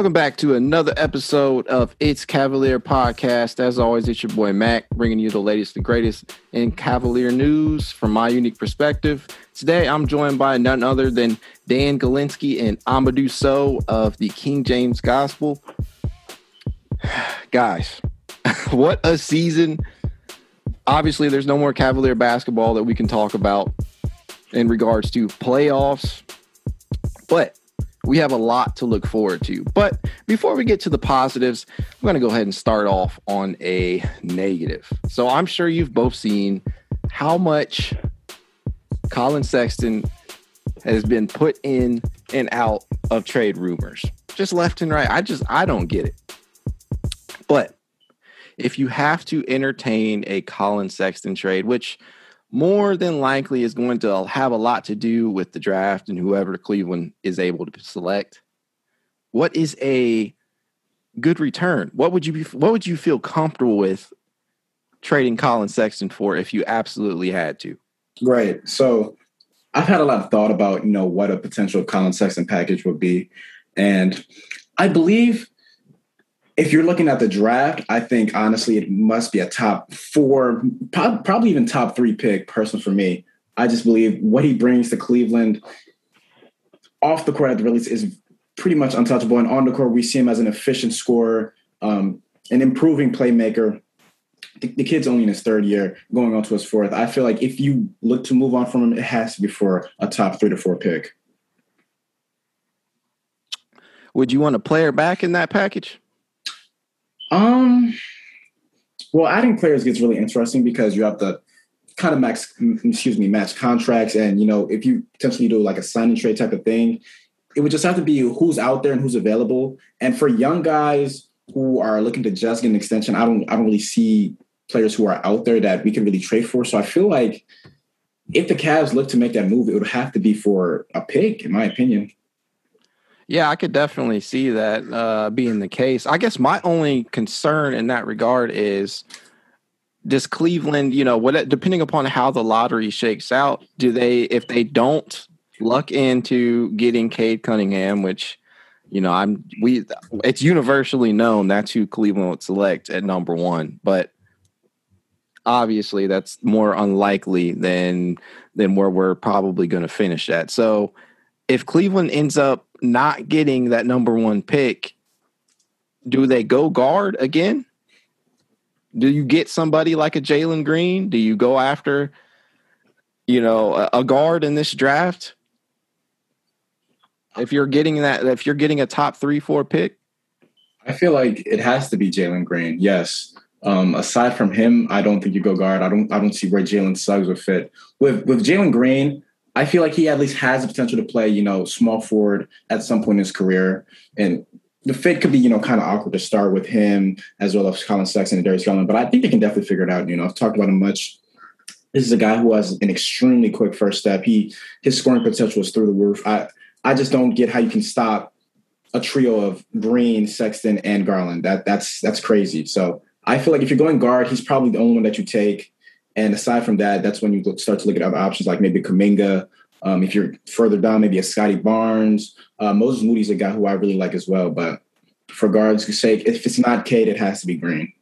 Welcome back to another episode of It's Cavalier Podcast. As always, it's your boy Mac bringing you the latest and greatest in Cavalier news from my unique perspective. Today, I'm joined by none other than Dan Galinsky and Amadou Sow of the King James Gospel. Guys, what a season. Obviously, there's no more Cavalier basketball that we can talk about in regards to playoffs. But we have a lot to look forward to. But before we get to the positives, I'm going to go ahead and start off on a negative. So I'm sure you've both seen how much Collin Sexton has been put in and out of trade rumors, just left and right. I just, I don't get it. But if you have to entertain a Collin Sexton trade, which more than likely is going to have a lot to do with the draft and whoever Cleveland is able to select. What is a good return? What would you be what would you feel comfortable with trading Collin Sexton for if you absolutely had to? Right. So I've had a lot of thought about, you know, what a potential Collin Sexton package would be. And I believe if you're looking at the draft, I think honestly it must be a top four, probably even top three pick person for me. I just believe what he brings to Cleveland off the court at the release is pretty much untouchable. And on the court, we see him as an efficient scorer, um, an improving playmaker. The, the, kid's only in his third year, going on to his fourth. I feel like if you look to move on from him, it has to be for a top three to four pick. Would you want a player back in that package? Um, well, adding players gets really interesting because you have to kind of max, excuse me, match contracts, and you know, if you potentially do like a sign and trade type of thing, it would just have to be who's out there and who's available. And for young guys who are looking to just get an extension, I don't, I don't really see players who are out there that we can really trade for. So I feel like if the Cavs look to make that move, it would have to be for a pick, in my opinion. Yeah, I could definitely see that uh, being the case. I guess my only concern in that regard is does Cleveland, you know, what depending upon how the lottery shakes out, do they if they don't luck into getting Cade Cunningham, which you know, I'm we it's universally known that's who Cleveland would select at number 1, but obviously that's more unlikely than than where we're probably going to finish at. So if Cleveland ends up not getting that number one pick, do they go guard again? Do you get somebody like a Jalen Green? Do you go after, you know, a, a guard in this draft? If you're getting that, if you're getting a top three, four pick, I feel like it has to be Jalen Green. Yes. Um, aside from him, I don't think you go guard. I don't. I don't see where Jalen Suggs would fit. With with Jalen Green, I feel like he at least has the potential to play, you know, small forward at some point in his career. And the fit could be, you know, kind of awkward to start with him as well as Collin Sexton and Darius Garland, but I think they can definitely figure it out. You know, I've talked about him much. This is a guy who has an extremely quick first step. He his scoring potential is through the roof. I I just don't get how you can stop a trio of Green, Sexton, and Garland. That that's that's crazy. So I feel like if you're going guard, he's probably the only one that you take. And aside from that, that's when you look, start to look at other options like maybe Kuminga. Um, if you're further down, maybe a Scotty Barnes. Uh, Moses Moody's a guy who I really like as well. But for guards' sake, if it's not Cade, it has to be Green.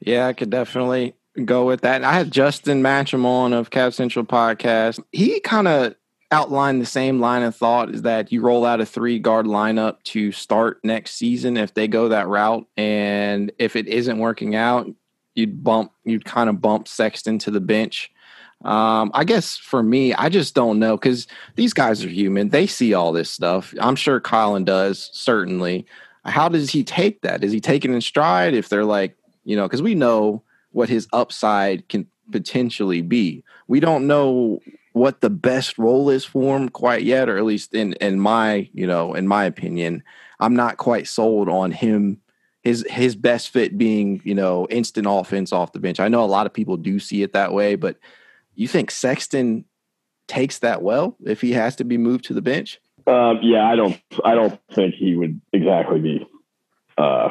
Yeah, I could definitely go with that. I had Justin Matcham on of Cap Central podcast. He kind of outlined the same line of thought is that you roll out a three guard lineup to start next season if they go that route. And if it isn't working out, you'd bump, you'd kind of bump Sexton to the bench. Um, I guess for me, I just don't know because these guys are human. They see all this stuff. I'm sure Collin does, certainly. How does he take that? Is he taking in stride if they're like, you know, because we know what his upside can potentially be. We don't know what the best role is for him quite yet, or at least in in my you know in my opinion, I'm not quite sold on him. His his best fit being you know instant offense off the bench. I know a lot of people do see it that way, but you think Sexton takes that well if he has to be moved to the bench? Um, yeah, I don't. I don't think he would exactly be uh,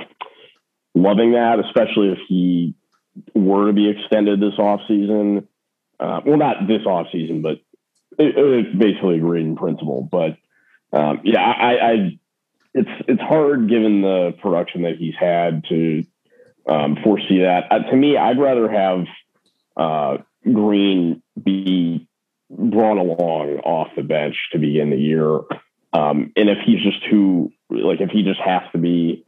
loving that, especially if he were to be extended this offseason. Uh, well, not this offseason, but it, it's basically agreed in principle. But um, yeah, I, I, it's it's hard given the production that he's had to um, foresee that. Uh, to me, I'd rather have uh, Green be brought along off the bench to begin the year. Um, and if he's just too like if he just has to be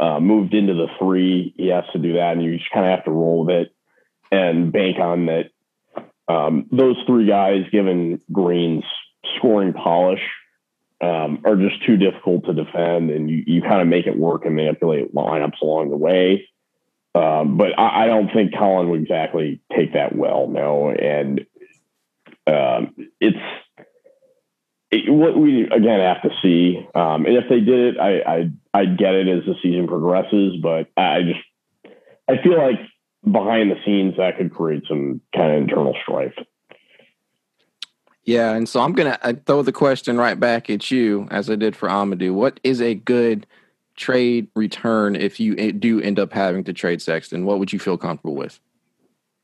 uh, moved into the three, he has to do that, and you just kind of have to roll with it and bank on that. Um, those three guys, given Green's scoring polish, um, are just too difficult to defend, and you, you kind of make it work and manipulate lineups along the way. Um, but I, I, don't think Collin would exactly take that well, no. And um, it's it, what we again have to see. Um, and if they did it, I, I I'd get it as the season progresses. But I just I feel like behind the scenes that could create some kind of internal strife. Yeah, and so I'm gonna throw the question right back at you, as I did for Amadou. What is a good trade return if you do end up having to trade Sexton? What would you feel comfortable with?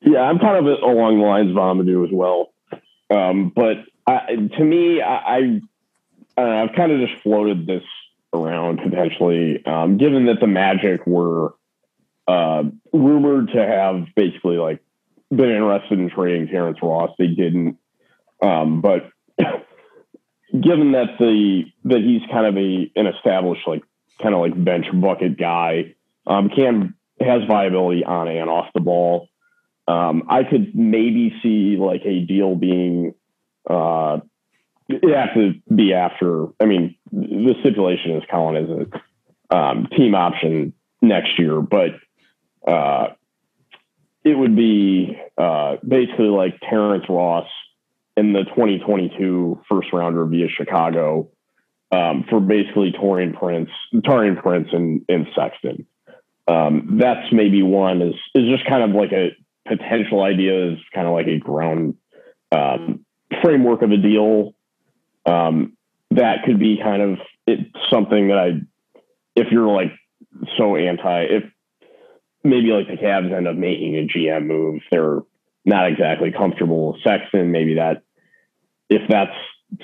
Yeah, I'm kind of along the lines of Amadou as well. Um, but I, to me, I, I have kind of just floated this around potentially, um, given that the Magic were uh, rumored to have basically like been interested in trading Terrence Ross. They didn't, um, but given that the that he's kind of a an established like kind of like bench bucket guy. Um, can has viability on and off the ball. Um, I could maybe see like a deal being uh, it have to be after. I mean, the stipulation is Collin is a um, team option next year, but uh, it would be uh, basically like Terrence Ross in the 2022 first rounder via Chicago um, for basically Taurean Prince, Taurean Prince, and, and Sexton. Um, that's maybe one is is just kind of like a potential idea is kind of like a ground um, framework of a deal um, that could be kind of something that I if you're like so anti if maybe like the Cavs end up making a GM move they're not exactly comfortable with Sexton maybe that if that's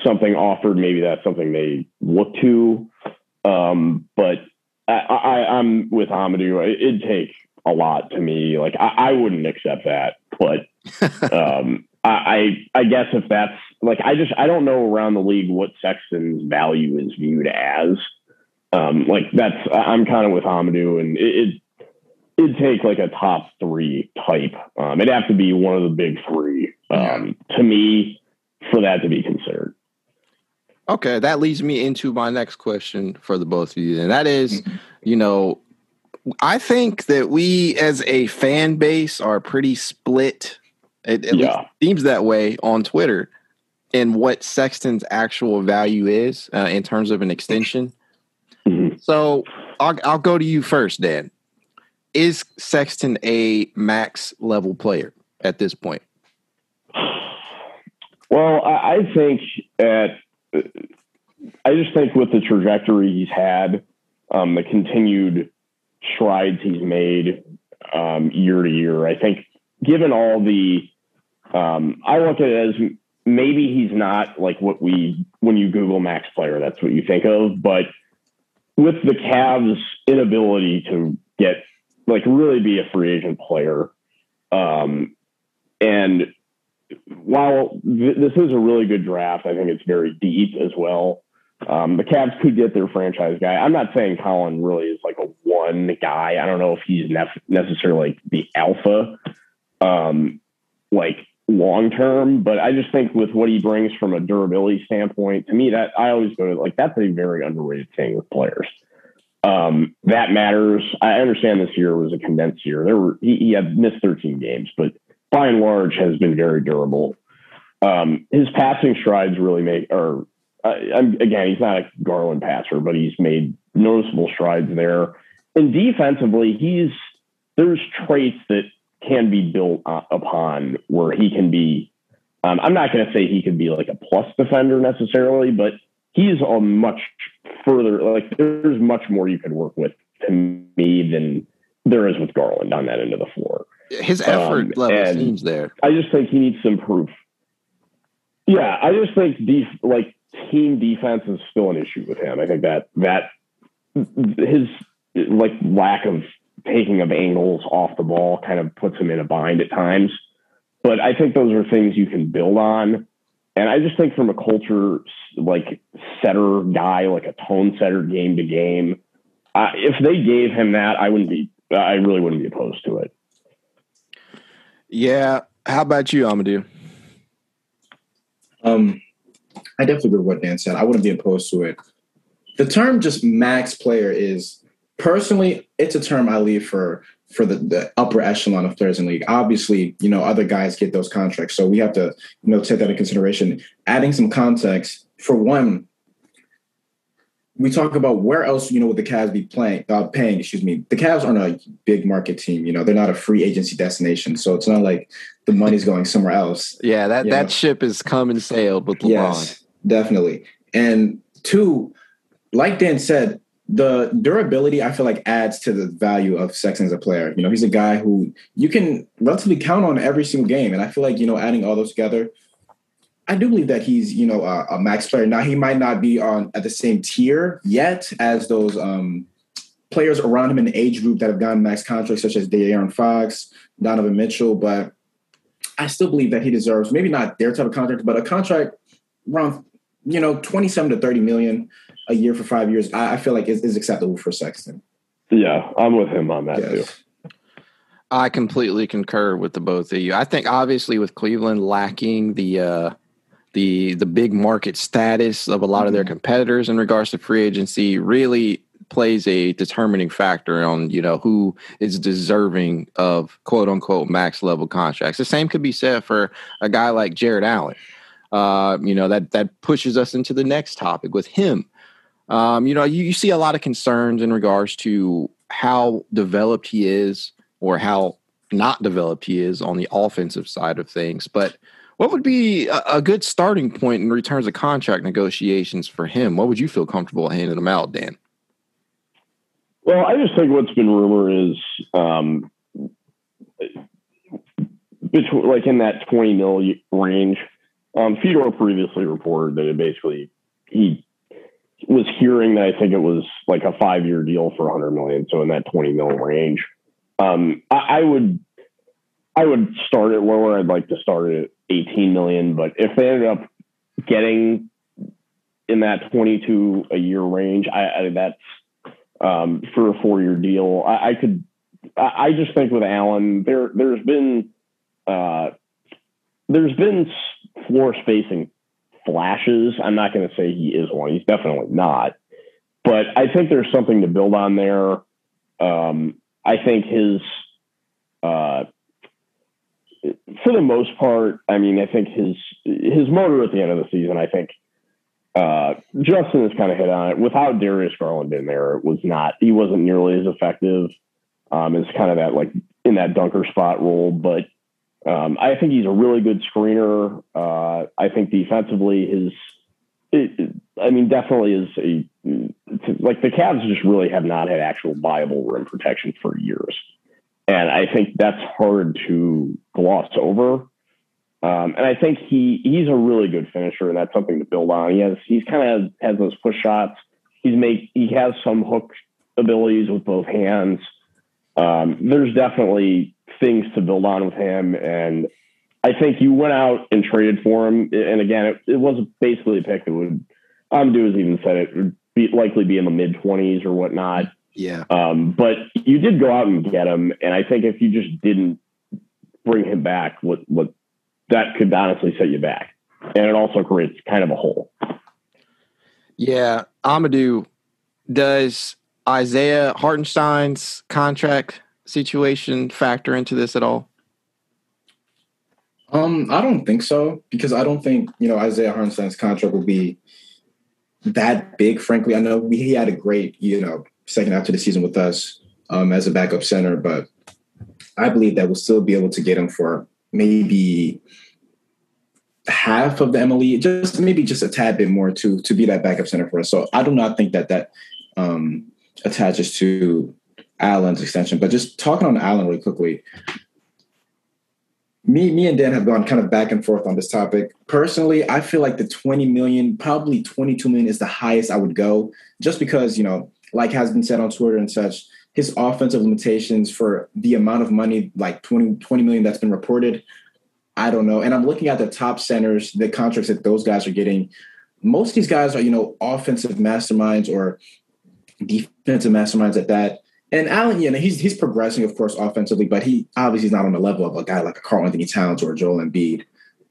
something offered, maybe that's something they look to. Um, but I, am with Amadou. It'd take a lot to me. Like I, I wouldn't accept that, but um, I, I guess if that's like I just I don't know around the league what Sexton's value is viewed as. Um, like that's I'm kind of with Amadou, and it, it it'd take like a top three type. Um, it'd have to be one of the big three um, yeah. to me for that to be considered. Okay, that leads me into my next question for the both of you, and that is, mm-hmm. you know, I think that we as a fan base are pretty split. It, it yeah. seems that way on Twitter, and what Sexton's actual value is uh, in terms of an extension. Mm-hmm. So I'll, I'll go to you first, Dan. Is Sexton a max level player at this point? Well, I, think at I just think with the trajectory he's had, um, the continued strides he's made, um, year to year. I think given all the, um, I look at it as maybe he's not like what we when you Google max player, that's what you think of. But with the Cavs' inability to get like really be a free agent player, um, and while th- this is a really good draft, I think it's very deep as well. Um, the Cavs could get their franchise guy. I'm not saying Collin really is like a one guy. I don't know if he's nef- necessarily like the alpha, um, like long term, but I just think with what he brings from a durability standpoint, to me, that I always go to like that's a very underrated thing with players. Um, that matters. I understand this year was a condensed year. There were he, he had missed 13 games, but by and large has been very durable. Um, his passing strides really make, or uh, again, he's not a Garland passer, but he's made noticeable strides there. And defensively, he's there's traits that can be built upon where he can be. Um, I'm not going to say he could be like a plus defender necessarily, but he's a much further. Like there's much more you could work with to me than there is with Garland on that end of the floor. His effort um, level seems there. I just think he needs some proof. Yeah, I just think def- like team defense is still an issue with him. I think that that his like lack of taking of angles off the ball kind of puts him in a bind at times. But I think those are things you can build on. And I just think from a culture like setter guy, like a tone setter game to game, uh, if they gave him that, I wouldn't be. I really wouldn't be opposed to it. Yeah. How about you, Amadou? Um, I definitely agree with what Dan said. I wouldn't be opposed to it. The term just max player is personally, it's a term I leave for for the, the upper echelon of players in league. Obviously, you know, other guys get those contracts. So we have to, you know, take that into consideration. Adding some context, for one, we talk about where else, you know, would the Cavs be playing, uh, paying, excuse me. The Cavs aren't a big market team, you know, they're not a free agency destination. So it's not like the money's going somewhere else. Yeah, that, that know? ship is come and sailed with LeBron. Yes, definitely. And two, like Dan said, the durability I feel like adds to the value of Sexton as a player. You know, he's a guy who you can relatively count on every single game. And I feel like, you know, adding all those together, I do believe that he's, you know, a, a, max player. Now he might not be on at the same tier yet as those um, players around him in the age group that have gotten max contracts, such as De'Aaron Fox, Donovan Mitchell. But I still believe that he deserves maybe not their type of contract, but a contract around, you know, twenty-seven to thirty million a year for five years. I, I feel like is, is, acceptable for Sexton. Yeah, I'm with him on that yes. too. I completely concur with the both of you. I think obviously with Cleveland lacking the uh, the the big market status of a lot of their mm-hmm. competitors in regards to free agency really plays a determining factor on you know who is deserving of quote unquote max level contracts. The same could be said for a guy like Jarrett Allen. Uh, you know that that pushes us into the next topic with him. Um, you know, you, you see a lot of concerns in regards to how developed he is or how not developed he is on the offensive side of things, but what would be a, good starting point in returns of contract negotiations for him? What would you feel comfortable handing him out, Dan? Well, I just think what's been rumored is um, between like in that 20 mil range. Um, Fedor previously reported that it basically he was hearing that I think it was like a five year deal for 100 million, so in that 20 mil range. Um, I, I would I would start it lower. I'd like to start it 18 million, but if they ended up getting in that 22 a year range, I, I that's um, for a four year deal. I, I could. I, I, just think with Allen, there there's been uh, there's been floor spacing flashes. I'm not going to say he is one. He's definitely not, but I think there's something to build on there. Um, I think his uh, for the most part, I mean, I think his his motor at the end of the season, I think uh, Justin has kind of hit on it. Without Darius Garland in there, it was not he wasn't nearly as effective um, as kind of that like in that dunker spot role. But um, I think he's a really good screener. Uh, I think defensively, his it, I mean, definitely is a like the Cavs just really have not had actual viable rim protection for years. And I think that's hard to gloss over. Um, and I think he he's a really good finisher, and that's something to build on. He has he's kind of has those push shots. He's make he has some hook abilities with both hands. Um, there's definitely things to build on with him, and I think you went out and traded for him. And again, it, it was basically a pick that would Amadou has even said it would be, likely be in the mid twenties or whatnot. Yeah. Um, but you did go out and get him, and I think if you just didn't bring him back, what what that could honestly set you back, and it also creates kind of a hole. Yeah, Amadou. Does Isaiah Hartenstein's contract situation factor into this at all? Um, I don't think so because I don't think you know Isaiah Hartenstein's contract will be that big. Frankly, I know he had a great you know second half of the season with us um, as a backup center, but I believe that we'll still be able to get him for maybe half of the MLE, just maybe just a tad bit more to to be that backup center for us. So I do not think that that um, attaches to Allen's extension. But just talking on Allen really quickly, me me and Dan have gone kind of back and forth on this topic. Personally, I feel like the 20 million, probably 22 million is the highest I would go, just because you know, like has been said on Twitter and such. His offensive limitations for the amount of money, like 20, 20 million that's been reported, I don't know. And I'm looking at the top centers, the contracts that those guys are getting. Most of these guys are, you know, offensive masterminds or defensive masterminds at that. And Allen, you know, he's he's progressing, of course, offensively, but he obviously is not on the level of a guy like a Karl-Anthony Towns or Joel Embiid.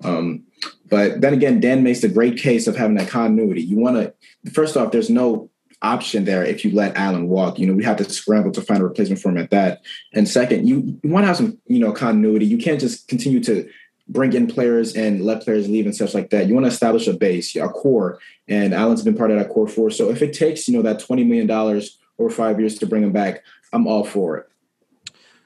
Um, but then again, Dan makes a great case of having that continuity. You want to, first off, there's no option there if you let Allen walk. You know, we have to scramble to find a replacement for him at that. And second, you, you want to have some, you know, continuity. You can't just continue to bring in players and let players leave and stuff like that. You want to establish a base, a core, and Allen's been part of that core for. So if it takes, you know, that twenty million dollars or five years to bring him back, I'm all for it.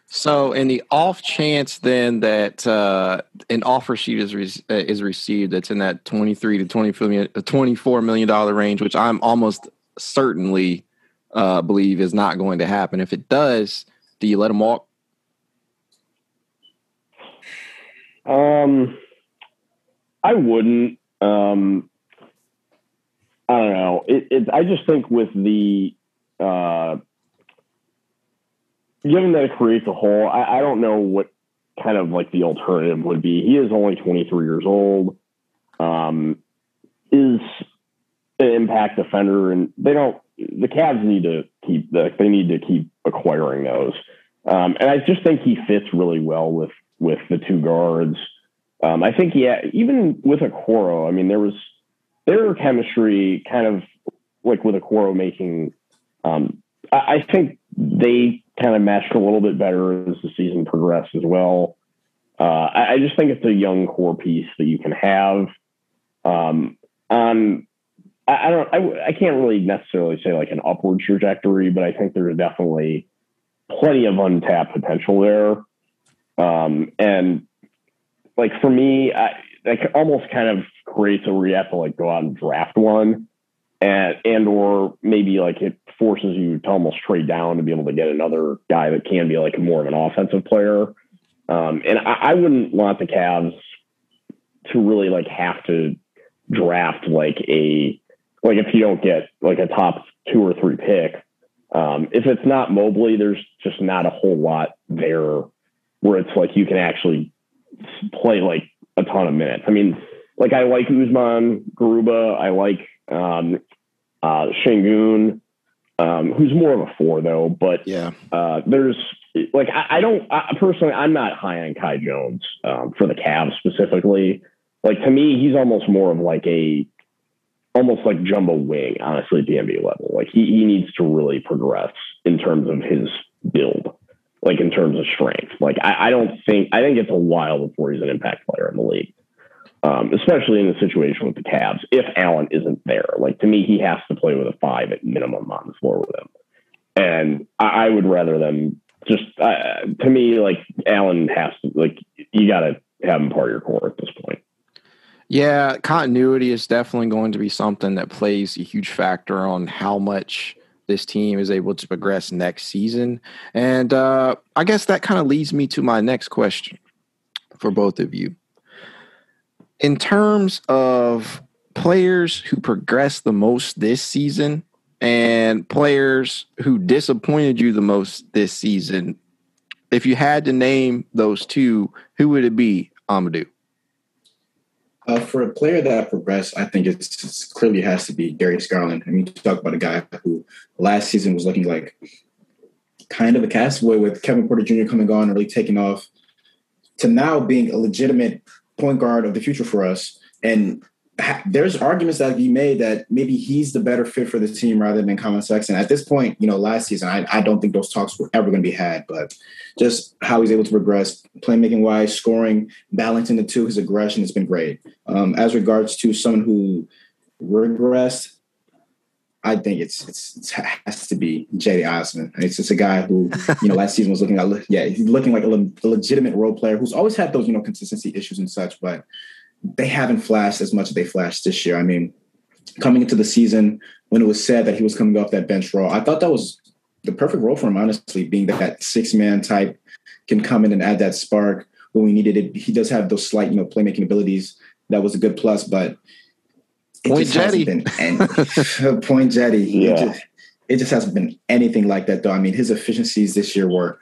So, in the off chance then that uh, an offer sheet is re- uh, is received that's in that twenty three to 24 million, uh, 24 million dollar range, which I'm almost certainly uh, believe is not going to happen. If it does, do you let him walk? Um, I wouldn't. Um, I don't know. It, it, I just think with the uh, given that it creates a hole, I, I don't know what kind of like the alternative would be. He is only 23 years old. Um, is impact defender, and they don't. The Cavs need to keep. The, they need to keep acquiring those. Um, and I just think he fits really well with with the two guards. Um, I think yeah, even with Okoro, I mean there was their chemistry kind of like with Okoro making. Um, I, I think they kind of meshed a little bit better as the season progressed as well. Uh, I, I, just think it's a young core piece that you can have. Um, on I, I don't I, I can't really necessarily say like an upward trajectory, but I think there's definitely plenty of untapped potential there. Um, and like for me, I, that almost kind of creates a where you have to like go out and draft one, and and or maybe like it forces you to almost trade down to be able to get another guy that can be like more of an offensive player. Um, and I, I wouldn't want the Cavs to really like have to draft like a like if you don't get like a top two or three pick. Um, if it's not Mobley, there's just not a whole lot there where it's like you can actually play like a ton of minutes. I mean, like I like Usman Garuba. I like um, uh, Sengun, um, who's more of a four though. But yeah, uh, there's like I, I don't I, personally. I'm not high on Kai Jones um, for the Cavs specifically. Like to me, he's almost more of like a almost like jumbo wing, honestly, at the NBA level. Like he, he needs to really progress in terms of his build like in terms of strength. Like I, I, don't think I think it's a while before he's an impact player in the league. Um, especially in the situation with the Cavs, if Allen isn't there. Like to me, he has to play with a five at minimum on the floor with him. And I, I would rather them just uh, to me, like Allen has to like you got to have him part of your core at this point. Yeah, continuity is definitely going to be something that plays a huge factor on how much this team is able to progress next season. And uh, I guess that kind of leads me to my next question for both of you. In terms of players who progressed the most this season and players who disappointed you the most this season, if you had to name those two, who would it be, Amadou? Uh, for a player that progressed, I think it's, it's, clearly has to be Darius Garland. I mean, you talk about a guy who last season was looking like kind of a castaway with Kevin Porter Jr. coming on and really taking off to now being a legitimate point guard of the future for us. And there's arguments that be made that maybe he's the better fit for the team rather than Collin Sexton. At this point, you know, last season, I, I don't think those talks were ever going to be had, but just how he's able to progress, playmaking wise, scoring, balancing the two, his aggression has been great. Um, as regards to someone who regressed, I think it's, it's it has to be Cedi Osman. It's just a guy who you know last season was looking at yeah he's looking like a, le- a legitimate role player who's always had those you know consistency issues and such, but they haven't flashed as much as they flashed this year. I mean, coming into the season when it was said that he was coming off that bench role, I thought that was the perfect role for him, honestly, being that that six man type can come in and add that spark when we needed it. He does have those slight, you know, playmaking abilities. That was a good plus, but it point just Jetty. hasn't been any, point Jetty. Yeah. It just, it just hasn't been anything like that, though. I mean, his efficiencies this year were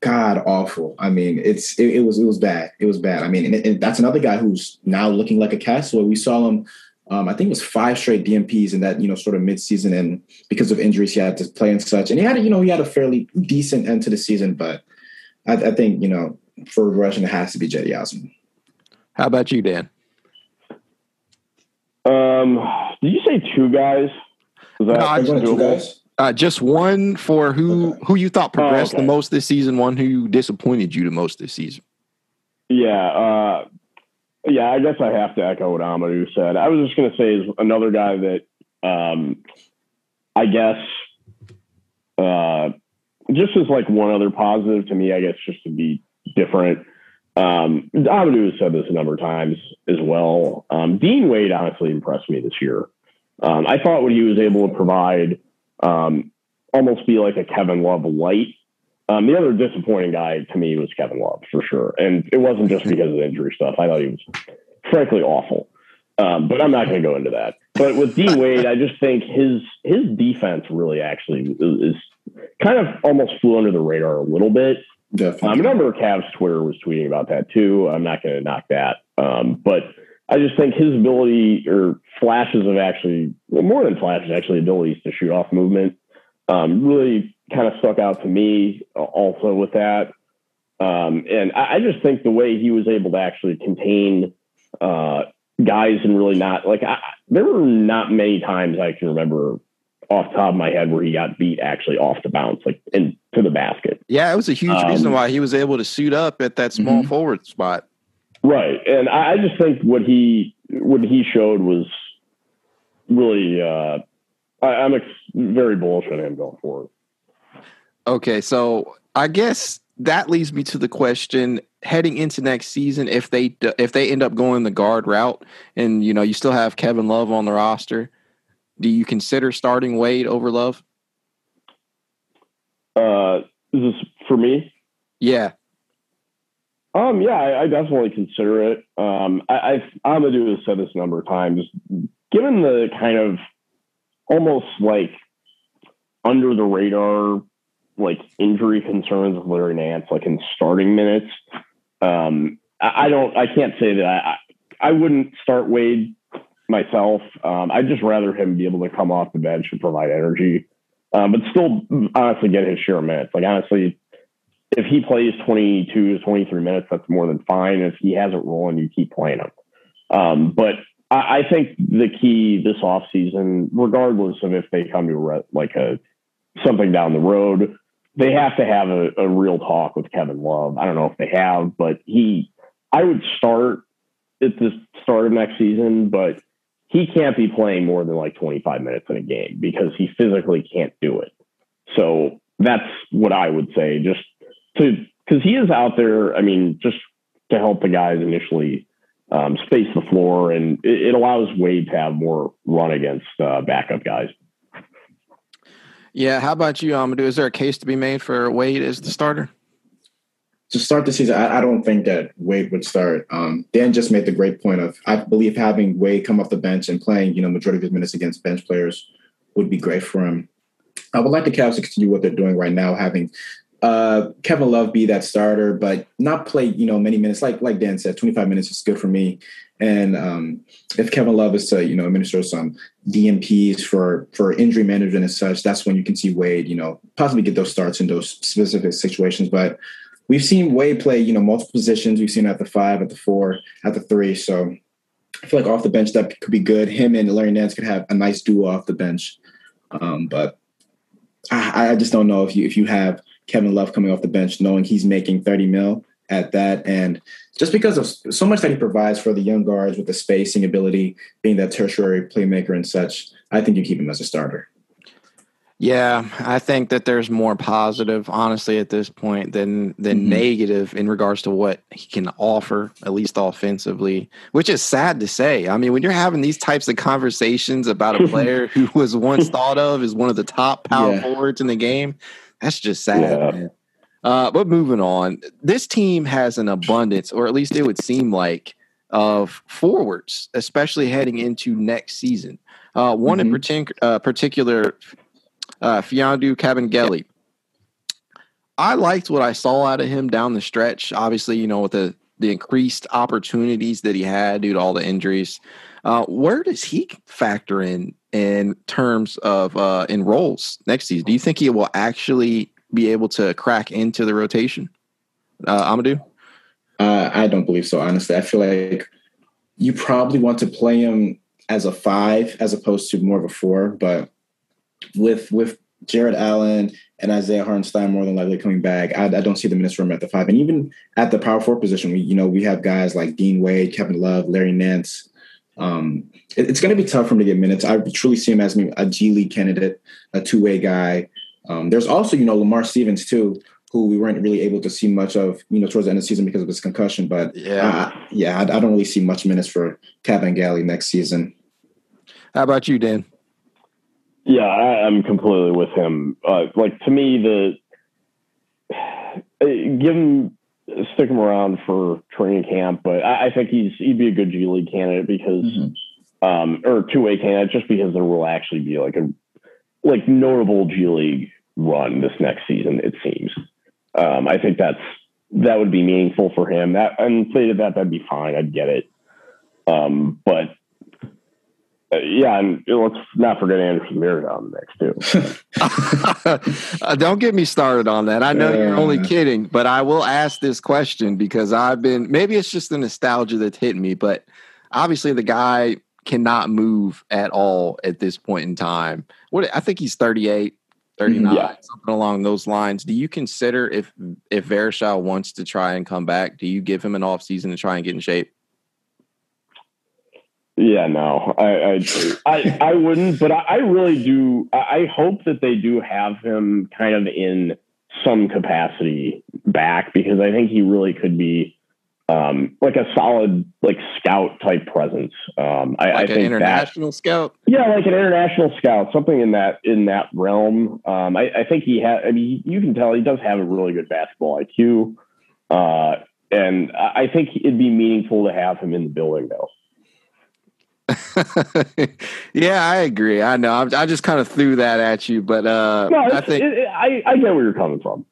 god awful. I mean, it's it, it, was it was bad. It was bad. I mean, and, and, that's another guy who's now looking like a castaway. We saw him. Um, I think it was five straight DNPs in that you know sort of midseason, and because of injuries, he had to play and such. And he had you know he had a fairly decent end to the season, but I, I think you know for regression, it has to be Cedi Osman. How about you, Dan? Um, did you say two guys? Was that no, I, two guys? Uh, just one for who who you thought progressed oh, okay. the most this season. One who disappointed you the most this season. Yeah, uh, yeah. I guess I have to echo what Amadou said. I was just going to say is another guy that um, I guess uh, just as like one other positive to me. I guess just to be different. Um, Amadou has said this a number of times as well. Um, Dean Wade honestly impressed me this year. Um, I thought what he was able to provide um, almost be like a Kevin Love light. Um, the other disappointing guy to me was Kevin Love for sure, and it wasn't just because of the injury stuff. I thought he was frankly awful, um, but I'm not going to go into that. But with Dean Wade, I just think his his defense really actually is, is kind of almost flew under the radar a little bit. Definitely. Um, a number of Cavs Twitter was tweeting about that too. I'm not going to knock that, um, but I just think his ability or flashes of actually, well, more than flashes, actually abilities to shoot off movement um, really kind of stuck out to me also with that. Um, and I, I, just think the way he was able to actually contain uh, guys and really not like I, there were not many times I can remember off top of my head where he got beat actually off the bounce, like into the basket. Yeah, it was a huge um, reason why he was able to suit up at that small mm-hmm. forward spot. Right, and I, I just think what he what he showed was really. Uh, I, am ex- very bullish on him going forward. Okay, so I guess that leads me to the question heading into next season if they if they end up going the guard route and you know you still have Kevin Love on the roster, do you consider starting Wade over Love? Uh, is this for me? Yeah. Um, yeah, I, I definitely consider it. Um, I, I Amadou has said this a number of times. Given the kind of almost like under the radar, like injury concerns of Larry Nance, like in starting minutes, um, I, I don't, I can't say that I, I wouldn't start Wade myself. Um, I'd just rather him be able to come off the bench and provide energy, um, but still honestly get his share of minutes. Like honestly, if he plays 22 to 23 minutes, that's more than fine. If he hasn't rolling, you keep playing him. Um, but I, I, think the key this offseason, regardless of if they come to re- like a something down the road, they have to have a, a real talk with Kevin Love. I don't know if they have, but he, I would start at the start of next season, but he can't be playing more than like 25 minutes in a game because he physically can't do it. So that's what I would say. Just because he is out there. I mean, just to help the guys initially um, space the floor, and it, it, allows Wade to have more run against uh, backup guys. Yeah, how about you, Amadou? Is there a case to be made for Wade as the starter? To start the season, I, I don't think that Wade would start. Um, Dan just made the great point of I believe having Wade come off the bench and playing, you know, majority of his minutes against bench players would be great for him. I would like the Cavs to continue what they're doing right now, having uh, Kevin Love be that starter, but not play, you know, many minutes. Like like Dan said, 25 minutes is good for me. And um, if Kevin Love is to, you know, administer some DNPs for for injury management and such, that's when you can see Wade, you know, possibly get those starts in those specific situations. But we've seen Wade play, you know, multiple positions. We've seen at the five, at the four, at the three. So I feel like off the bench that could be good. Him and Larry Nance could have a nice duo off the bench. Um, but I, I just don't know if you if you have Kevin Love coming off the bench, knowing he's making 30 mil at that. And just because of so much that he provides for the young guards with the spacing ability, being that tertiary playmaker and such, I think you keep him as a starter. Yeah, I think that there's more positive, honestly, at this point than than mm-hmm. negative in regards to what he can offer, at least offensively. Which is sad to say. I mean, when you're having these types of conversations about a player who was once thought of as one of the top power yeah. forwards in the game, that's just sad, yeah. man. Uh, but moving on, this team has an abundance, or at least it would seem like, of forwards, especially heading into next season. Uh, one mm-hmm. in partic- uh, particular, uh, Mfiondu Kabengele. I liked what I saw out of him down the stretch. Obviously, you know, with the the increased opportunities that he had due to all the injuries. Uh, where does he factor in in terms of uh, in roles next season? Do you think he will actually be able to crack into the rotation? Uh, Amadou? Uh, I don't believe so, honestly. I feel like you probably want to play him as a five as opposed to more of a four. But with with Jarrett Allen and Isaiah Hartenstein more than likely coming back, I, I don't see the minutes room at the five. And even at the power four position, we you know we have guys like Dean Wade, Kevin Love, Larry Nance. Um, it, it's going to be tough for him to get minutes. I truly see him as a G League candidate, a two way guy. Um, there's also, you know, Lamar Stevens too, who we weren't really able to see much of, you know, towards the end of the season because of his concussion. But yeah, uh, yeah, I, I, don't really see much minutes for Kabengele next season. How about you, Dan? Yeah, I, am completely with him. Uh, like to me, the give him stick him around for training camp, but I, I think he's he'd be a good G League candidate because. Mm-hmm. Um, or two way candidate just because there will actually be like a like notable G League run this next season. It seems. Um, I think that's that would be meaningful for him. That and say that that'd be fine. I'd get it. Um, but yeah, and let's not forget Anderson Mirrodom next too. uh, don't get me started on that. I know you're only kidding, but I will ask this question because I've been maybe it's just the nostalgia that's hit me, but obviously the guy cannot move at all at this point in time. What I think he's 38, 39, yeah. something along those lines. Do you consider if if Varejao wants to try and come back, do you give him an off season to try and get in shape? Yeah, no, I I I, I wouldn't, but I, I really do. I hope that they do have him kind of in some capacity back because I think he really could be um, like a solid like scout type presence. Um, I, like I think international that, scout. Yeah, like an international scout, something in that in that realm. Um, I, I, think he has. I mean, you can tell he does have a really good basketball IQ, uh, and I think it'd be meaningful to have him in the building though. yeah, I agree. I know. I, I just kind of threw that at you, but uh, no, I think it, I, I get where you're coming from.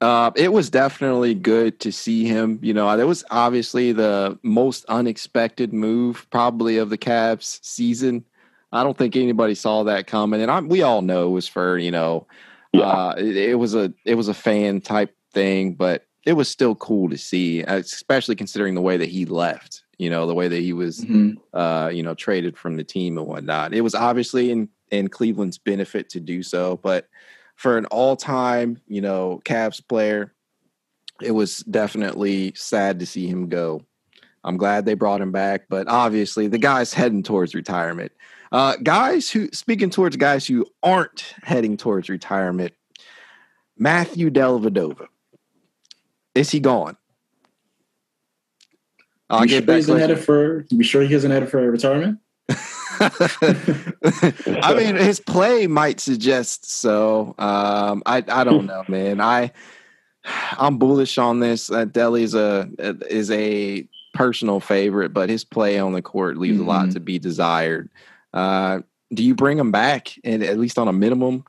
Uh, it was definitely good to see him. You know, it was obviously the most unexpected move probably of the Cavs season. I don't think anybody saw that coming, and I, we all know it was for you know, yeah. uh, it, it, was a it was a fan type thing, but it was still cool to see, especially considering the way that he left. You know, the way that he was, mm-hmm. uh, you know, traded from the team and whatnot. It was obviously in in Cleveland's benefit to do so, but for an all-time, you know, Cavs player, it was definitely sad to see him go. I'm glad they brought him back, but obviously the guy's heading towards retirement. Uh, guys who speaking towards guys who aren't heading towards retirement, Matthew Dellavedova. Is he gone? I'll you get sure he's headed for. You be sure he isn't headed for retirement? I mean, his play might suggest so. Um, I I don't know, man. I I'm bullish on this. Uh, is a is a personal favorite, but his play on the court leaves mm-hmm. a lot mm-hmm. to be desired. Uh, do you bring him back and at least on a minimum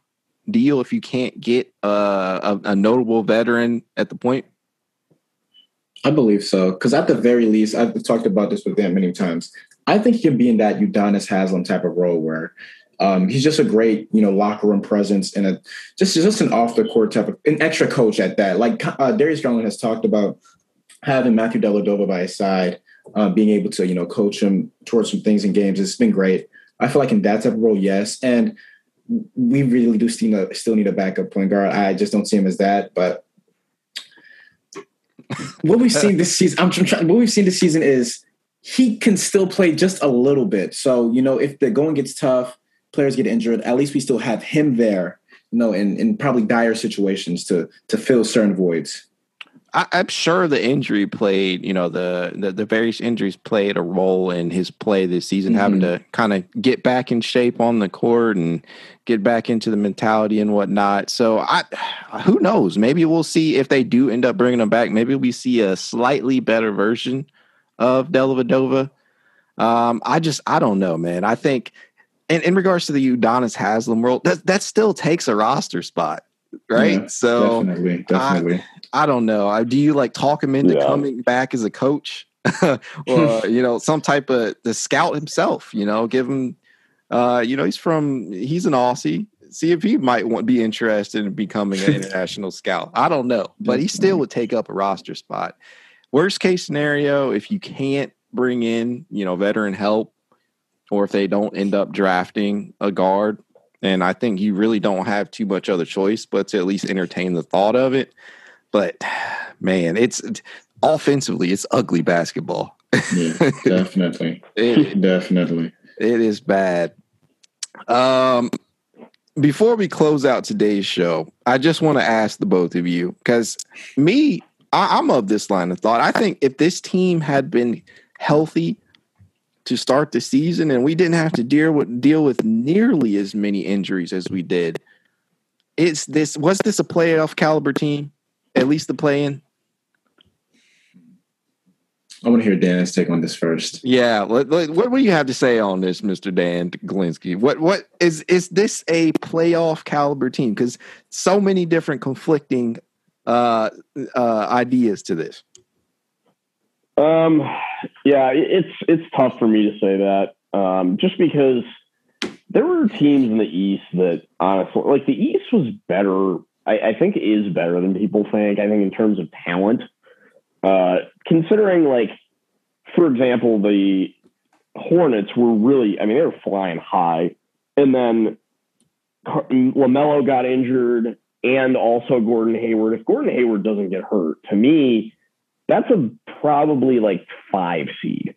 deal if you can't get a, a notable veteran at the point? I believe so. Because at the very least, I've talked about this with them many times. I think he can be in that Udonis Haslem type of role where um, he's just a great, you know, locker room presence and a just just an off the court type of an extra coach at that. Like uh, Darius Garland has talked about having Matthew Dellavedova by his side, uh, being able to you know coach him towards some things in games. It's been great. I feel like in that type of role, yes, and we really do still need a, still need a backup point guard. I just don't see him as that, but. What we've seen this season, I'm trying. What we've seen this season is he can still play just a little bit. So you know, if the going gets tough, players get injured, at least we still have him there. You know, in in probably dire situations to to fill certain voids. I, am sure the injury played, you know, the, the, the various injuries played a role in his play this season, mm-hmm. having to kind of get back in shape on the court and get back into the mentality and whatnot. So I, who knows? Maybe we'll see if they do end up bringing him back. Maybe we see a slightly better version of Dellavedova. Um, I just, I don't know, man. I think, in, in regards to the Udonis Haslem world, that that still takes a roster spot right? Yeah, so definitely, definitely. I, I, don't know. Do you like talk him into yeah. coming back as a coach, or you know, some type of the scout himself? You know, give him. Uh, you know, he's from he's an Aussie. See if he might want be interested in becoming an international scout. I don't know, but he still would take up a roster spot. Worst case scenario, if you can't bring in, you know, veteran help, or if they don't end up drafting a guard, and I think you really don't have too much other choice but to at least entertain the thought of it. But man, it's offensively, it's ugly basketball. yeah, definitely. it, definitely. It is bad. Um, before we close out today's show, I just want to ask the both of you because me, I, I'm of this line of thought. I think if this team had been healthy to start the season, and we didn't have to deal with deal with nearly as many injuries as we did. It's this was this a playoff caliber team? At least the play-in. I want to hear Dan's take on this first. Yeah, what, what do you have to say on this, Mister Dan Galinsky? What what is is this a playoff caliber team? Because so many different conflicting uh, uh, ideas to this. Um, yeah, it's it's tough for me to say that, um, just because there were teams in the East that honestly, like the East was better. I, I think is better than people think. I think in terms of talent, uh, considering like, for example, the Hornets were really, I mean, they were flying high, and then LaMelo got injured, and also Gordon Hayward. If Gordon Hayward doesn't get hurt, to me that's a probably like five seed.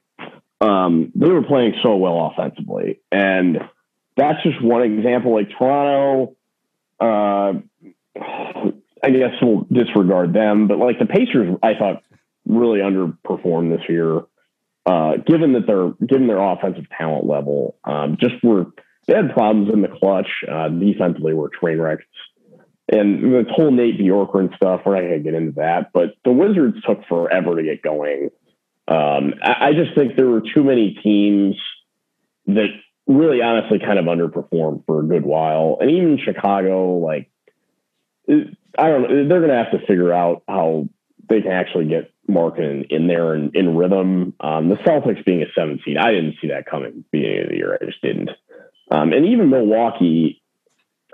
Um, they were playing so well offensively, and that's just one example. Like Toronto, uh, I guess we'll disregard them, but like the Pacers, I thought really underperformed this year. Uh, given that they're given their offensive talent level, um, just were they had problems in the clutch. Uh, defensively, were train wrecks and the whole Nate Bjorkgren stuff, we're not going to get into that. But the Wizards took forever to get going. Um, I, I, just think there were too many teams that really, honestly, kind of underperformed for a good while. And even Chicago, like, I don't know, they're going to have to figure out how they can actually get Markkanen in there and in rhythm. Um, the Celtics being a seven seed, I didn't see that coming beginning of the year. I just didn't. Um, and even Milwaukee,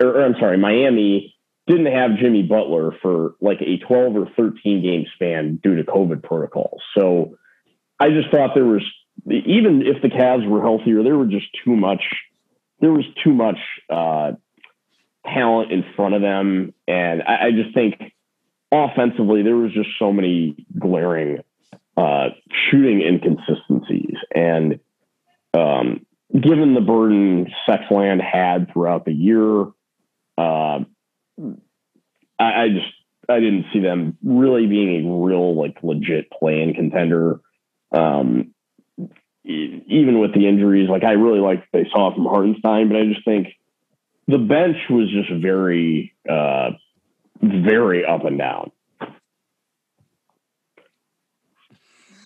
or, or I'm sorry, Miami didn't have Jimmy Butler for like a 12 or 13 game span due to COVID protocols. So I just thought there was, even if the Cavs were healthier, there were just too much, there was too much uh, talent in front of them. And I, I, just think offensively, there was just so many glaring uh, shooting inconsistencies. And um, given the burden Sexland had throughout the year, uh, I, I just I didn't see them really being a real like legit play-in contender. Um, even with the injuries, like I really liked what they saw from Hartenstein, but I just think the bench was just very, uh, very up and down.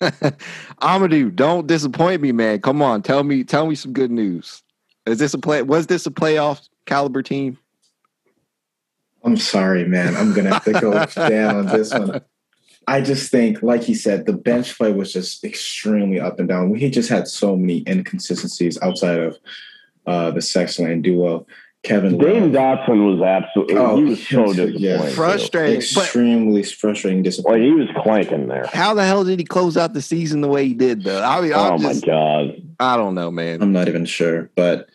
Amadou, don't disappoint me, man. Come on, tell me, tell me some good news. Is this a play? Was this a playoff caliber team? I'm sorry, man. I'm gonna have to go down on this one. I just think, like he said, the bench play was just extremely up and down. He just had so many inconsistencies outside of uh, the Sexton duo. Kevin Dane Love. Dotson was absolutely oh, he was so disappointing. Yeah. Frustrating. Extremely but, frustrating disappointing. Well, he was clanking there. How the hell did he close out the season the way he did though? I mean, oh just, my god. I don't know, man. I'm not even sure. But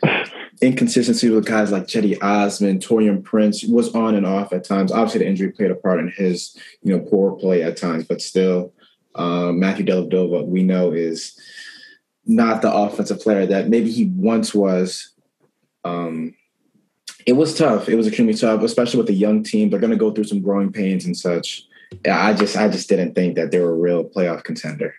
inconsistency with guys like Cedi Osman, Taurean Prince was on and off at times. Obviously the injury played a part in his, you know, poor play at times, but still uh, Matthew Dellavedova, we know is not the offensive player that maybe he once was. Um, it was tough. It was extremely tough, especially with the young team. They're going to go through some growing pains and such. I just, I just didn't think that they were a real playoff contender.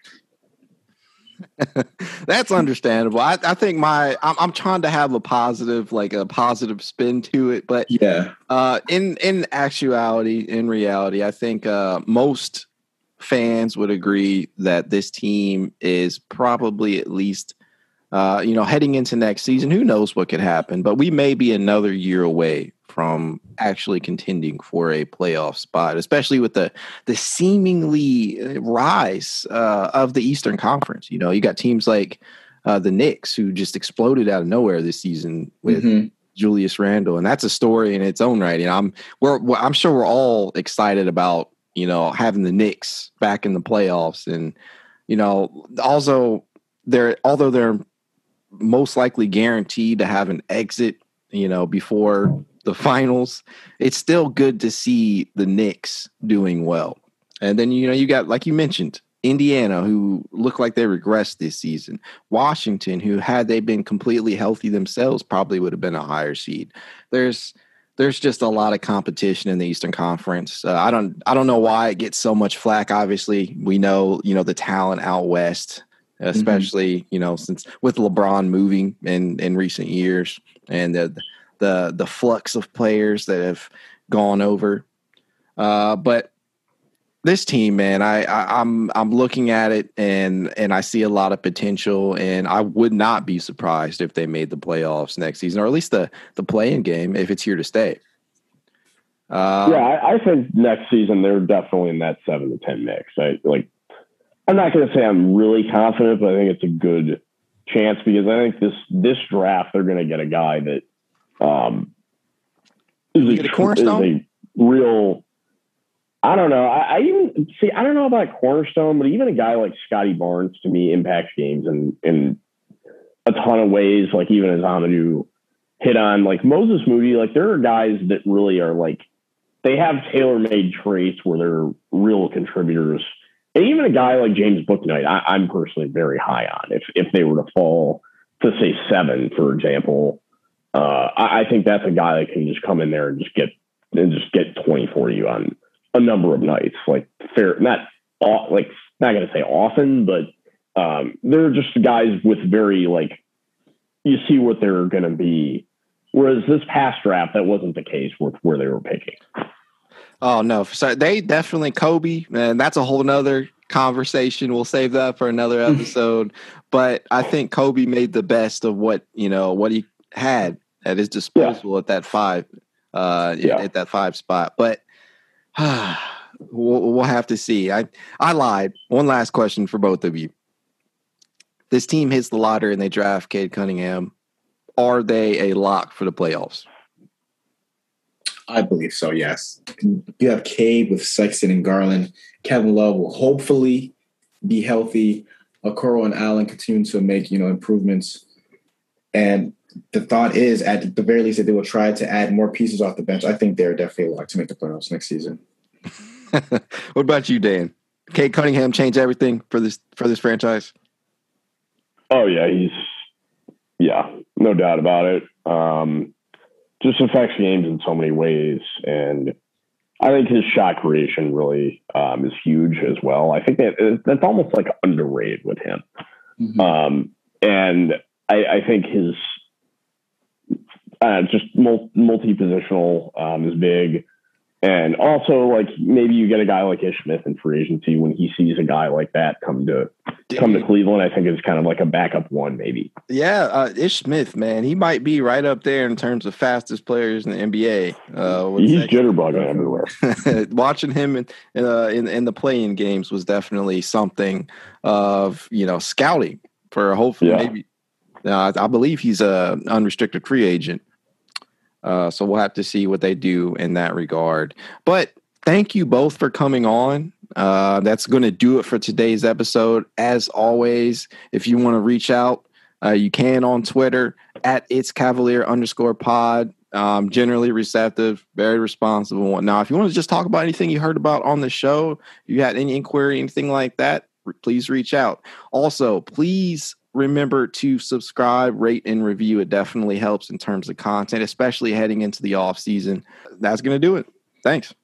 That's understandable. I, I think my I'm, I'm, trying to have a positive, like a positive spin to it, but yeah. Uh, in in actuality, in reality, I think uh, most fans would agree that this team is probably at least uh, you know, heading into next season, who knows what could happen? But we may be another year away from actually contending for a playoff spot, especially with the the seemingly uh, rise uh, of the Eastern Conference. You know, you got teams like uh, the Knicks who just exploded out of nowhere this season with mm-hmm. Julius Randle, and that's a story in its own right. And I'm we're I'm sure we're all excited about you know having the Knicks back in the playoffs, and you know also they're although they're most likely guaranteed to have an exit, you know, before the finals, it's still good to see the Knicks doing well. And then, you know, you got, like you mentioned, Indiana, who look like they regressed this season. Washington, who had they been completely healthy themselves, probably would have been a higher seed. There's there's just a lot of competition in the Eastern Conference. Uh, I don't I don't know why it gets so much flack. Obviously, we know you know the talent out west. Especially mm-hmm. you know since with LeBron moving in in recent years and the the the flux of players that have gone over. Uh, but this team, man, I, I am I'm, I'm looking at it and and I see a lot of potential, and I would not be surprised if they made the playoffs next season, or at least the the play-in game if it's here to stay. Uh, yeah, I, I, think next season they're definitely in that seven to ten mix. I like I'm not going to say I'm really confident, but I think it's a good chance because I think this this draft they're going to get a guy that um, is, a, is a real. I don't know. I, I, even see. I don't know about cornerstone, but even a guy like Scottie Barnes to me impacts games in in a ton of ways. Like even as Amadou hit on, like Moses Moody, like there are guys that really are like they have tailor made traits where they're real contributors and even a guy like James Bouknight, I, am personally very high on. If if they were to fall to say seven, for example, uh, I, I, think that's a guy that can just come in there and just get and just get 20 for you on a number of nights. Like fair, not like not going to say often, but um, they're just guys with very like you see what they're going to be. Whereas this past draft, that wasn't the case with where they were picking. Oh no, so they definitely Koby, and that's a whole nother conversation. We'll save that for another episode. but I think Koby made the best of what you know what he had at his disposal yeah. at that five, uh, yeah. at that five spot. But uh, we'll, we'll have to see. I I lied. One last question for both of you. This team hits the lottery and they draft Cade Cunningham. Are they a lock for the playoffs? I believe so. Yes, you have Cade with Sexton and Garland. Kevin Love will hopefully be healthy. Okoro and Allen continue to make you know improvements, and the thought is at the very least that they will try to add more pieces off the bench. I think they're definitely a lot to make the playoffs next season. what about you, Dan? Cade Cunningham changed everything for this for this franchise. Oh yeah, he's yeah, no doubt about it. Um, just affects games in so many ways. And I think his shot creation really um, is huge as well. I think that that's almost like underrated with him. Mm-hmm. Um, and I, I think his uh, just multi positional um, is big. And also, like maybe you get a guy like Ish Smith in free agency when he sees a guy like that come to come to Cleveland. I think it's kind of like a backup one, maybe. Yeah, uh, Ish Smith, man, he might be right up there in terms of fastest players in the NBA. Uh, He's jitterbugging everywhere. Watching him in, uh, in in the play-in games was definitely something of you know scouting for hopefully yeah. maybe. Uh, I believe he's a unrestricted free agent. Uh, so we'll have to see what they do in that regard. But thank you both for coming on. Uh, that's going to do it for today's episode. As always, if you want to reach out, uh, you can on Twitter at it's Cavalier underscore pod. Um, generally receptive, very responsible. Now, if you want to just talk about anything you heard about on the show, you had any inquiry, anything like that, please reach out. Also, please remember to subscribe, rate, and review. It definitely helps in terms of content, especially heading into the off season. That's going to do it. Thanks.